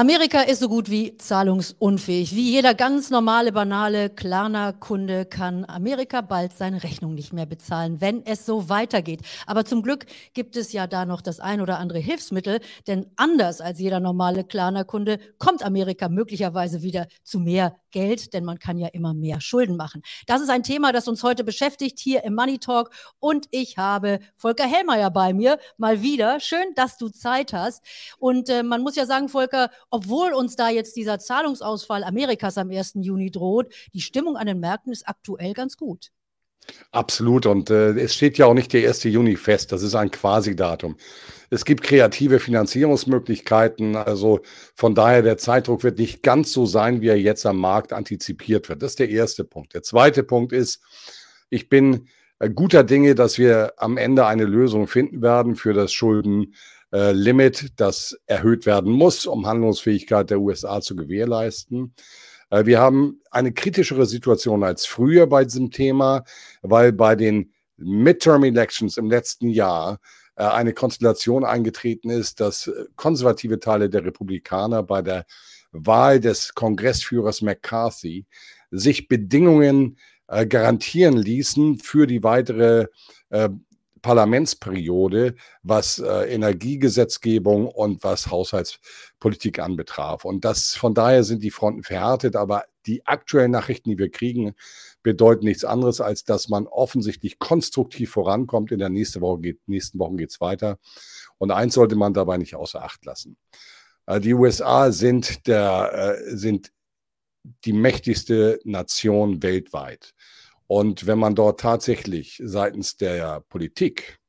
Amerika ist so gut wie zahlungsunfähig. Wie jeder ganz normale, banale Klarna-Kunde kann Amerika bald seine Rechnung nicht mehr bezahlen, wenn es so weitergeht. Aber zum Glück gibt es ja da noch das ein oder andere Hilfsmittel, denn anders als jeder normale Klarna-Kunde kommt Amerika möglicherweise wieder zu mehr Geld, denn man kann ja immer mehr Schulden machen. Das ist ein Thema, das uns heute beschäftigt hier im Money Talk und ich habe Volker Hellmeier bei mir, mal wieder. Schön, dass du Zeit hast. Und äh, man muss ja sagen, Volker, obwohl uns da jetzt dieser Zahlungsausfall Amerikas am 1. Juni droht, die Stimmung an den Märkten ist aktuell ganz gut. Absolut. Und äh, es steht ja auch nicht der 1. Juni fest. Das ist ein Quasi-Datum. Es gibt kreative Finanzierungsmöglichkeiten. Also von daher, der Zeitdruck wird nicht ganz so sein, wie er jetzt am Markt antizipiert wird. Das ist der erste Punkt. Der zweite Punkt ist, ich bin äh, guter Dinge, dass wir am Ende eine Lösung finden werden für das Schulden äh, Limit, das erhöht werden muss, um Handlungsfähigkeit der USA zu gewährleisten. Äh, wir haben eine kritischere Situation als früher bei diesem Thema, weil bei den Midterm Elections im letzten Jahr äh, eine Konstellation eingetreten ist, dass äh, konservative Teile der Republikaner bei der Wahl des Kongressführers McCarthy sich Bedingungen äh, garantieren ließen für die weitere äh, Parlamentsperiode, was äh, Energiegesetzgebung und was Haushaltspolitik anbetraf. Und das von daher sind die Fronten verhärtet, aber die aktuellen Nachrichten, die wir kriegen, bedeuten nichts anderes, als dass man offensichtlich konstruktiv vorankommt. In der nächsten Woche geht, nächsten Wochen geht es weiter. Und eins sollte man dabei nicht außer Acht lassen. Äh, die USA sind, der, äh, sind die mächtigste Nation weltweit. Und wenn man dort tatsächlich seitens der Politik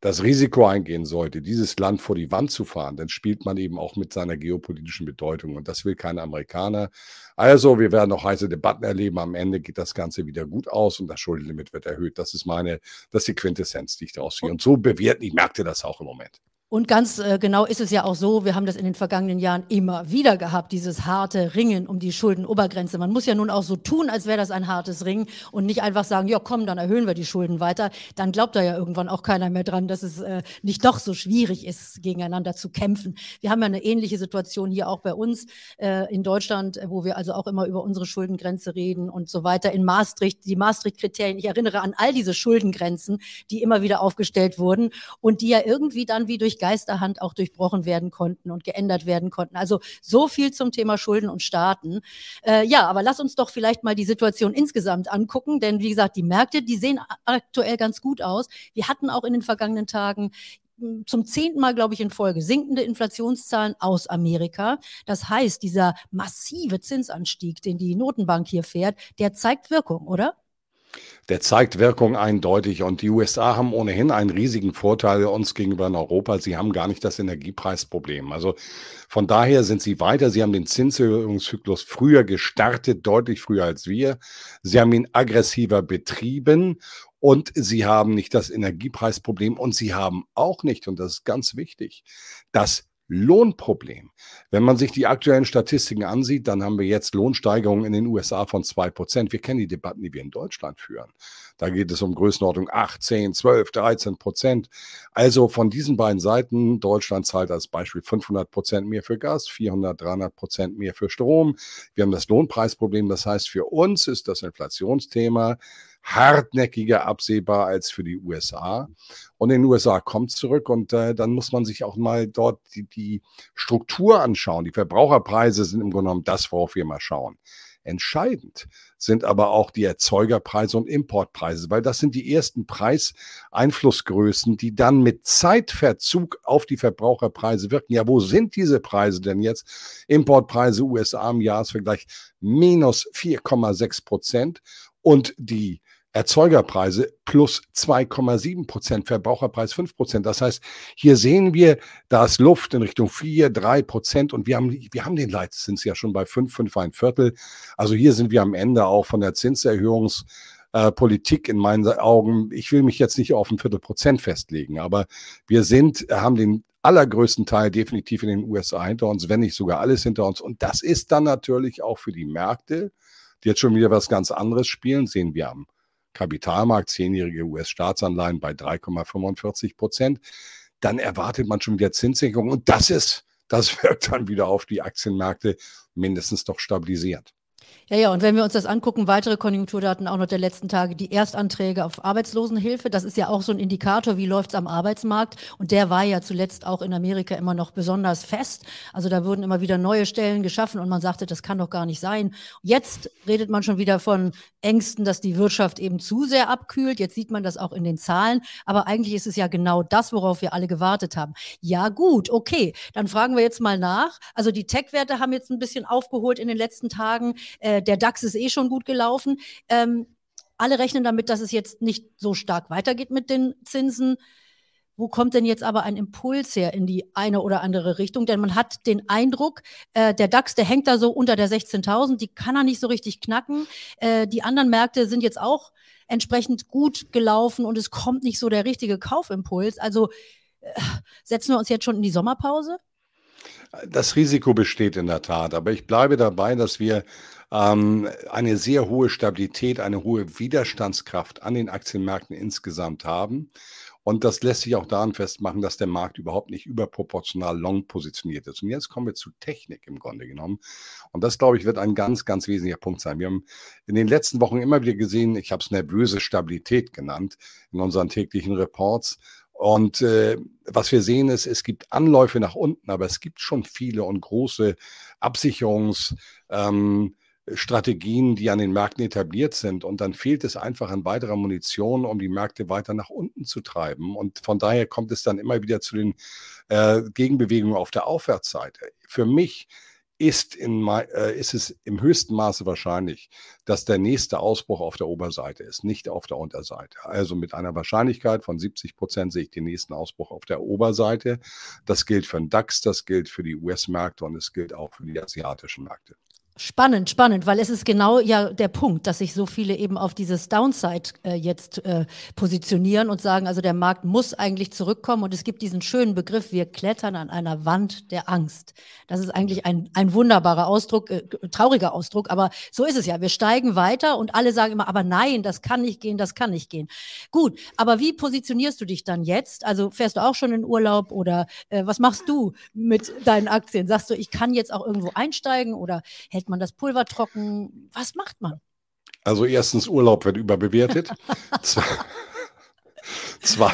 das Risiko eingehen sollte, dieses Land vor die Wand zu fahren, dann spielt man eben auch mit seiner geopolitischen Bedeutung. Und das will kein Amerikaner. Also, wir werden noch heiße Debatten erleben. Am Ende geht das Ganze wieder gut aus und das Schuldenlimit wird erhöht. Das ist meine, das ist die Quintessenz, die ich daraus sehe. Und so bewerten die Märkte das auch im Moment. Und ganz äh, genau ist es ja auch so, wir haben das in den vergangenen Jahren immer wieder gehabt, dieses harte Ringen um die Schuldenobergrenze. Man muss ja nun auch so tun, als wäre das ein hartes Ringen und nicht einfach sagen, ja komm, dann erhöhen wir die Schulden weiter. Dann glaubt da ja irgendwann auch keiner mehr dran, dass es äh, nicht doch so schwierig ist, gegeneinander zu kämpfen. Wir haben ja eine ähnliche Situation hier auch bei uns äh, in Deutschland, wo wir also auch immer über unsere Schuldengrenze reden und so weiter. In Maastricht, die Maastricht-Kriterien, ich erinnere an all diese Schuldengrenzen, die immer wieder aufgestellt wurden und die ja irgendwie dann wie durch Geisterhand auch durchbrochen werden konnten und geändert werden konnten. Also so viel zum Thema Schulden und Staaten. Äh, ja, aber lass uns doch vielleicht mal die Situation insgesamt angucken, denn wie gesagt, die Märkte, die sehen aktuell ganz gut aus. Wir hatten auch in den vergangenen Tagen hm, zum zehnten Mal, glaube ich, in Folge sinkende Inflationszahlen aus Amerika. Das heißt, dieser massive Zinsanstieg, den die Notenbank hier fährt, der zeigt Wirkung, oder? Der zeigt Wirkung eindeutig und die USA haben ohnehin einen riesigen Vorteil uns gegenüber in Europa. Sie haben gar nicht das Energiepreisproblem. Also von daher sind sie weiter. Sie haben den Zinserhöhungszyklus früher gestartet, deutlich früher als wir. Sie haben ihn aggressiver betrieben und sie haben nicht das Energiepreisproblem und sie haben auch nicht, und das ist ganz wichtig, das Lohnproblem. Wenn man sich die aktuellen Statistiken ansieht, dann haben wir jetzt Lohnsteigerungen in den USA von zwei Prozent. Wir kennen die Debatten, die wir in Deutschland führen. Da geht es um Größenordnung 8, 10, 12, 13 Prozent. Also von diesen beiden Seiten, Deutschland zahlt als Beispiel 500 Prozent mehr für Gas, 400, 300 Prozent mehr für Strom. Wir haben das Lohnpreisproblem. Das heißt, für uns ist das Inflationsthema hartnäckiger absehbar als für die USA. Und in den USA kommt zurück und äh, dann muss man sich auch mal dort die, die Struktur anschauen. Die Verbraucherpreise sind im Grunde genommen das, worauf wir mal schauen. Entscheidend sind aber auch die Erzeugerpreise und Importpreise, weil das sind die ersten Preiseinflussgrößen, die dann mit Zeitverzug auf die Verbraucherpreise wirken. Ja, wo sind diese Preise denn jetzt? Importpreise USA im Jahresvergleich minus 4,6 Prozent und die Erzeugerpreise plus 2,7 Prozent, Verbraucherpreis 5 Prozent. Das heißt, hier sehen wir, da ist Luft in Richtung 4, 3 Prozent und wir haben, wir haben den Leitzins ja schon bei 5, 5, ein Viertel. Also hier sind wir am Ende auch von der Zinserhöhungspolitik in meinen Augen. Ich will mich jetzt nicht auf ein Viertel Prozent festlegen, aber wir sind, haben den allergrößten Teil definitiv in den USA hinter uns, wenn nicht sogar alles hinter uns. Und das ist dann natürlich auch für die Märkte, die jetzt schon wieder was ganz anderes spielen, sehen wir am Kapitalmarkt, zehnjährige US-Staatsanleihen bei 3,45 Prozent, dann erwartet man schon wieder Zinssenkung. Und das ist das wirkt dann wieder auf die Aktienmärkte mindestens doch stabilisierend. Ja, ja, und wenn wir uns das angucken, weitere Konjunkturdaten auch noch der letzten Tage, die Erstanträge auf Arbeitslosenhilfe, das ist ja auch so ein Indikator, wie läuft es am Arbeitsmarkt. Und der war ja zuletzt auch in Amerika immer noch besonders fest. Also da wurden immer wieder neue Stellen geschaffen und man sagte, das kann doch gar nicht sein. Jetzt redet man schon wieder von Ängsten, dass die Wirtschaft eben zu sehr abkühlt. Jetzt sieht man das auch in den Zahlen. Aber eigentlich ist es ja genau das, worauf wir alle gewartet haben. Ja, gut, okay. Dann fragen wir jetzt mal nach. Also die Tech-Werte haben jetzt ein bisschen aufgeholt in den letzten Tagen. Äh, der DAX ist eh schon gut gelaufen. Ähm, alle rechnen damit, dass es jetzt nicht so stark weitergeht mit den Zinsen. Wo kommt denn jetzt aber ein Impuls her in die eine oder andere Richtung? Denn man hat den Eindruck, äh, der DAX, der hängt da so unter der 16.000, die kann er nicht so richtig knacken. Äh, die anderen Märkte sind jetzt auch entsprechend gut gelaufen und es kommt nicht so der richtige Kaufimpuls. Also äh, setzen wir uns jetzt schon in die Sommerpause? Das Risiko besteht in der Tat, aber ich bleibe dabei, dass wir ähm, eine sehr hohe Stabilität, eine hohe Widerstandskraft an den Aktienmärkten insgesamt haben. Und das lässt sich auch daran festmachen, dass der Markt überhaupt nicht überproportional long positioniert ist. Und jetzt kommen wir zu Technik im Grunde genommen. Und das, glaube ich, wird ein ganz, ganz wesentlicher Punkt sein. Wir haben in den letzten Wochen immer wieder gesehen, ich habe es nervöse Stabilität genannt in unseren täglichen Reports. Und äh, was wir sehen ist, es gibt Anläufe nach unten, aber es gibt schon viele und große Absicherungsstrategien, ähm, die an den Märkten etabliert sind. Und dann fehlt es einfach an weiterer Munition, um die Märkte weiter nach unten zu treiben. Und von daher kommt es dann immer wieder zu den äh, Gegenbewegungen auf der Aufwärtsseite. Für mich ist, in, äh, ist es im höchsten Maße wahrscheinlich, dass der nächste Ausbruch auf der Oberseite ist, nicht auf der Unterseite. Also mit einer Wahrscheinlichkeit von 70 Prozent sehe ich den nächsten Ausbruch auf der Oberseite. Das gilt für den DAX, das gilt für die US-Märkte und es gilt auch für die asiatischen Märkte. Spannend, spannend, weil es ist genau ja der Punkt, dass sich so viele eben auf dieses Downside äh, jetzt äh, positionieren und sagen, also der Markt muss eigentlich zurückkommen und es gibt diesen schönen Begriff, wir klettern an einer Wand der Angst. Das ist eigentlich ein, ein wunderbarer Ausdruck, äh, trauriger Ausdruck, aber so ist es ja. Wir steigen weiter und alle sagen immer, aber nein, das kann nicht gehen, das kann nicht gehen. Gut, aber wie positionierst du dich dann jetzt? Also fährst du auch schon in Urlaub oder äh, was machst du mit deinen Aktien? Sagst du, ich kann jetzt auch irgendwo einsteigen oder hält man das Pulver trocken? Was macht man? Also erstens, Urlaub wird überbewertet. Zwei,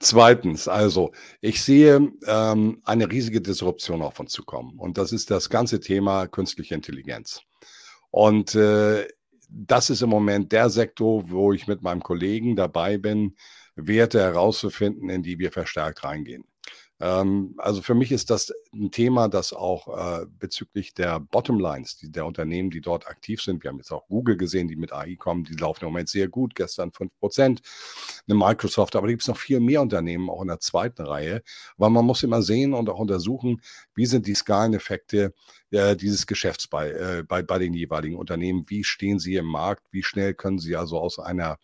zweitens, also ich sehe ähm, eine riesige Disruption auf uns zu kommen. Und das ist das ganze Thema künstliche Intelligenz. Und äh, das ist im Moment der Sektor, wo ich mit meinem Kollegen dabei bin, Werte herauszufinden, in die wir verstärkt reingehen. Ähm, also für mich ist das ein Thema, das auch äh, bezüglich der Bottomlines, die, der Unternehmen, die dort aktiv sind, wir haben jetzt auch Google gesehen, die mit AI kommen, die laufen im Moment sehr gut, gestern 5%, eine Microsoft, aber da gibt es noch viel mehr Unternehmen, auch in der zweiten Reihe, weil man muss immer sehen und auch untersuchen, wie sind die Skaleneffekte äh, dieses Geschäfts bei, äh, bei, bei den jeweiligen Unternehmen, wie stehen sie im Markt, wie schnell können sie also aus einer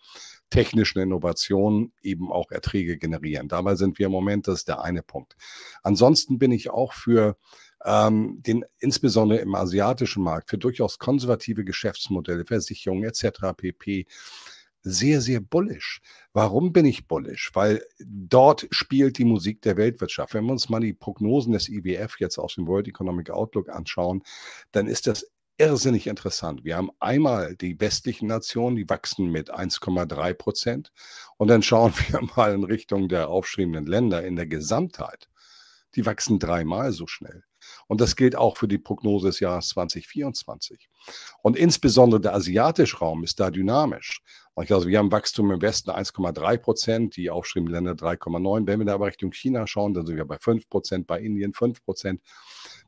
technischen Innovationen eben auch Erträge generieren. Dabei sind wir im Moment, das ist der eine Punkt. Ansonsten bin ich auch für ähm, den insbesondere im asiatischen Markt für durchaus konservative Geschäftsmodelle, Versicherungen etc. pp sehr, sehr bullisch. Warum bin ich bullisch? Weil dort spielt die Musik der Weltwirtschaft. Wenn wir uns mal die Prognosen des IWF jetzt aus dem World Economic Outlook anschauen, dann ist das irrsinnig interessant. Wir haben einmal die westlichen Nationen, die wachsen mit 1,3 Prozent. Und dann schauen wir mal in Richtung der aufschriebenen Länder in der Gesamtheit. Die wachsen dreimal so schnell. Und das gilt auch für die Prognose des Jahres 2024. Und insbesondere der asiatische Raum ist da dynamisch. Also wir haben Wachstum im Westen 1,3 Prozent, die aufschriebenen Länder 3,9. Wenn wir da aber Richtung China schauen, dann sind wir bei 5 Prozent, bei Indien 5 Prozent.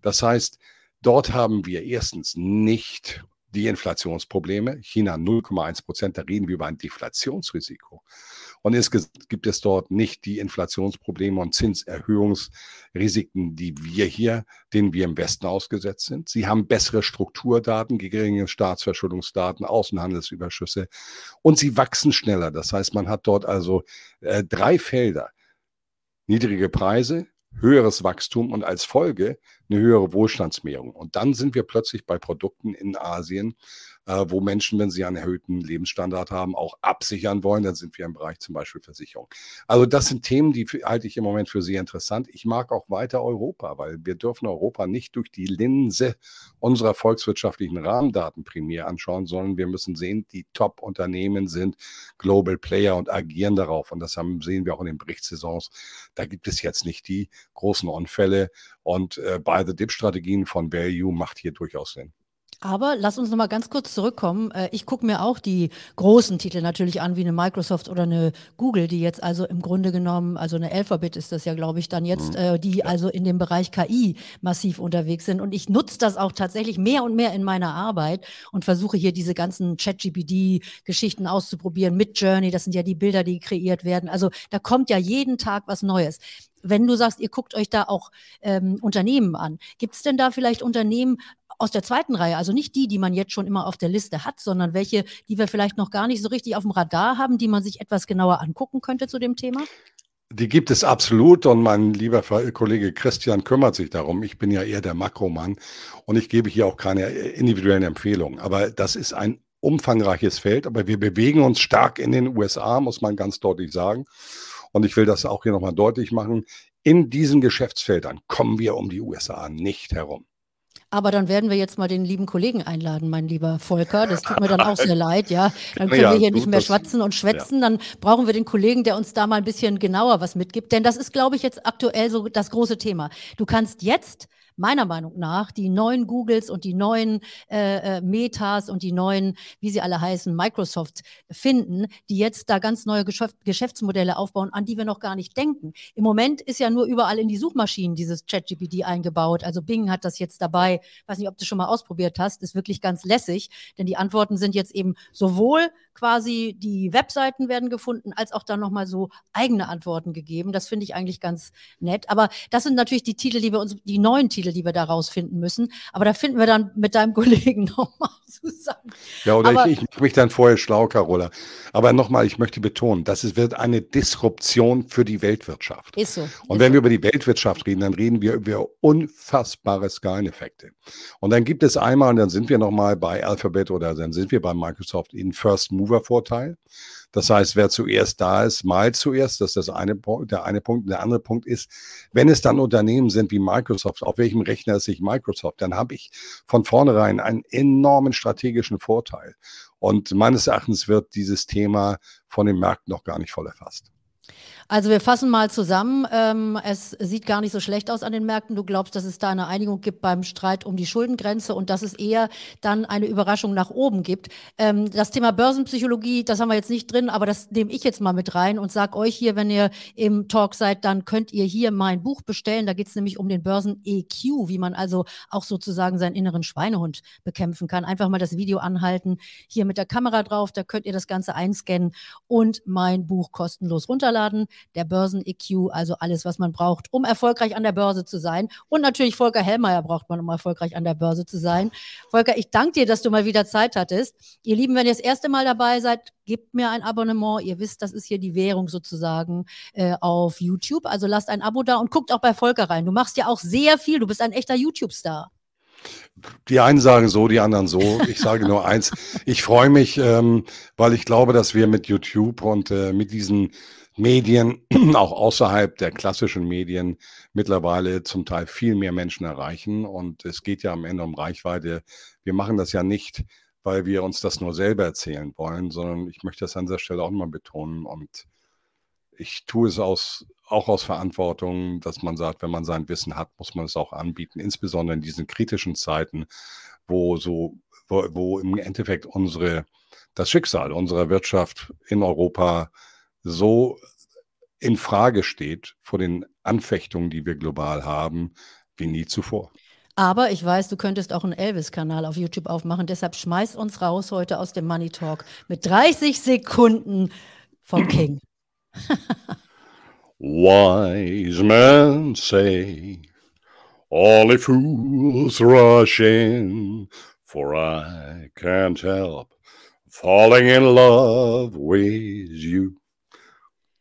Das heißt, Dort haben wir erstens nicht die Inflationsprobleme. China 0,1 Prozent, da reden wir über ein Deflationsrisiko. Und es gibt es dort nicht die Inflationsprobleme und Zinserhöhungsrisiken, die wir hier, denen wir im Westen ausgesetzt sind. Sie haben bessere Strukturdaten, geringe Staatsverschuldungsdaten, Außenhandelsüberschüsse und sie wachsen schneller. Das heißt, man hat dort also äh, drei Felder. Niedrige Preise, höheres Wachstum und als Folge eine höhere Wohlstandsmehrung. Und dann sind wir plötzlich bei Produkten in Asien, äh, wo Menschen, wenn sie einen erhöhten Lebensstandard haben, auch absichern wollen. Dann sind wir im Bereich zum Beispiel Versicherung. Also das sind Themen, die halte ich im Moment für sehr interessant. Ich mag auch weiter Europa, weil wir dürfen Europa nicht durch die Linse unserer volkswirtschaftlichen Rahmendaten primär anschauen, sondern wir müssen sehen, die Top-Unternehmen sind Global Player und agieren darauf. Und das haben, sehen wir auch in den Berichtssaisons. Da gibt es jetzt nicht die großen Unfälle. Und äh, Buy-the-Dip-Strategien von Value macht hier durchaus Sinn. Aber lass uns noch mal ganz kurz zurückkommen. Äh, ich gucke mir auch die großen Titel natürlich an, wie eine Microsoft oder eine Google, die jetzt also im Grunde genommen, also eine Alphabet ist das ja, glaube ich, dann jetzt, mhm. äh, die also in dem Bereich KI massiv unterwegs sind. Und ich nutze das auch tatsächlich mehr und mehr in meiner Arbeit und versuche hier diese ganzen ChatGPT-Geschichten auszuprobieren mit Journey. Das sind ja die Bilder, die kreiert werden. Also da kommt ja jeden Tag was Neues wenn du sagst, ihr guckt euch da auch ähm, Unternehmen an, gibt es denn da vielleicht Unternehmen aus der zweiten Reihe, also nicht die, die man jetzt schon immer auf der Liste hat, sondern welche, die wir vielleicht noch gar nicht so richtig auf dem Radar haben, die man sich etwas genauer angucken könnte zu dem Thema? Die gibt es absolut und mein lieber Kollege Christian kümmert sich darum. Ich bin ja eher der Makromann und ich gebe hier auch keine individuellen Empfehlungen. Aber das ist ein umfangreiches Feld, aber wir bewegen uns stark in den USA, muss man ganz deutlich sagen. Und ich will das auch hier nochmal deutlich machen. In diesen Geschäftsfeldern kommen wir um die USA nicht herum. Aber dann werden wir jetzt mal den lieben Kollegen einladen, mein lieber Volker. Das tut mir dann auch sehr leid, ja. Dann können ja, wir hier nicht mehr schwatzen und schwätzen. Ja. Dann brauchen wir den Kollegen, der uns da mal ein bisschen genauer was mitgibt. Denn das ist, glaube ich, jetzt aktuell so das große Thema. Du kannst jetzt meiner Meinung nach die neuen Googles und die neuen äh, äh, Metas und die neuen, wie sie alle heißen, Microsoft finden, die jetzt da ganz neue Geschäft Geschäftsmodelle aufbauen, an die wir noch gar nicht denken. Im Moment ist ja nur überall in die Suchmaschinen dieses ChatGPT eingebaut. Also Bing hat das jetzt dabei. Ich weiß nicht, ob du schon mal ausprobiert hast. Ist wirklich ganz lässig, denn die Antworten sind jetzt eben sowohl quasi die Webseiten werden gefunden, als auch dann nochmal so eigene Antworten gegeben. Das finde ich eigentlich ganz nett. Aber das sind natürlich die Titel, die wir uns, die neuen Titel, die wir da rausfinden müssen. Aber da finden wir dann mit deinem Kollegen nochmal zusammen. Ja, oder Aber, ich, ich mache mich dann vorher schlau, Carola. Aber nochmal, ich möchte betonen, das ist, wird eine Disruption für die Weltwirtschaft. Ist so. Und ist wenn so. wir über die Weltwirtschaft reden, dann reden wir über unfassbare Skaleneffekte. Und dann gibt es einmal, und dann sind wir nochmal bei Alphabet oder dann sind wir bei Microsoft in First Move Mover-Vorteil. Das heißt, wer zuerst da ist, mal zuerst. Das ist das eine, der eine Punkt. Der andere Punkt ist, wenn es dann Unternehmen sind wie Microsoft, auf welchem Rechner ist sich Microsoft, dann habe ich von vornherein einen enormen strategischen Vorteil. Und meines Erachtens wird dieses Thema von den Märkten noch gar nicht voll erfasst. Also wir fassen mal zusammen. Ähm, es sieht gar nicht so schlecht aus an den Märkten. Du glaubst, dass es da eine Einigung gibt beim Streit um die Schuldengrenze und dass es eher dann eine Überraschung nach oben gibt. Ähm, das Thema Börsenpsychologie, das haben wir jetzt nicht drin, aber das nehme ich jetzt mal mit rein und sage euch hier, wenn ihr im Talk seid, dann könnt ihr hier mein Buch bestellen. Da geht es nämlich um den Börsen-EQ, wie man also auch sozusagen seinen inneren Schweinehund bekämpfen kann. Einfach mal das Video anhalten, hier mit der Kamera drauf, da könnt ihr das Ganze einscannen und mein Buch kostenlos runterladen der Börsen-EQ, also alles, was man braucht, um erfolgreich an der Börse zu sein. Und natürlich Volker Hellmeier braucht man, um erfolgreich an der Börse zu sein. Volker, ich danke dir, dass du mal wieder Zeit hattest. Ihr Lieben, wenn ihr das erste Mal dabei seid, gebt mir ein Abonnement. Ihr wisst, das ist hier die Währung sozusagen äh, auf YouTube. Also lasst ein Abo da und guckt auch bei Volker rein. Du machst ja auch sehr viel. Du bist ein echter YouTube-Star. Die einen sagen so, die anderen so. Ich sage nur eins. Ich freue mich, ähm, weil ich glaube, dass wir mit YouTube und äh, mit diesen Medien, auch außerhalb der klassischen Medien, mittlerweile zum Teil viel mehr Menschen erreichen. Und es geht ja am Ende um Reichweite. Wir machen das ja nicht, weil wir uns das nur selber erzählen wollen, sondern ich möchte das an dieser Stelle auch mal betonen. Und ich tue es aus, auch aus Verantwortung, dass man sagt, wenn man sein Wissen hat, muss man es auch anbieten, insbesondere in diesen kritischen Zeiten, wo so, wo, wo im Endeffekt unsere, das Schicksal unserer Wirtschaft in Europa so in Frage steht vor den Anfechtungen, die wir global haben, wie nie zuvor. Aber ich weiß, du könntest auch einen Elvis-Kanal auf YouTube aufmachen. Deshalb schmeiß uns raus heute aus dem Money Talk mit 30 Sekunden vom King. Wise men say, all the fools rush in, for I can't help falling in love with you.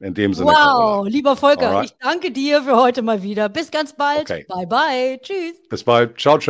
In dem Sinne. Wow, lieber Volker, Alright. ich danke dir für heute mal wieder. Bis ganz bald. Okay. Bye, bye. Tschüss. Bis bald. Ciao, ciao.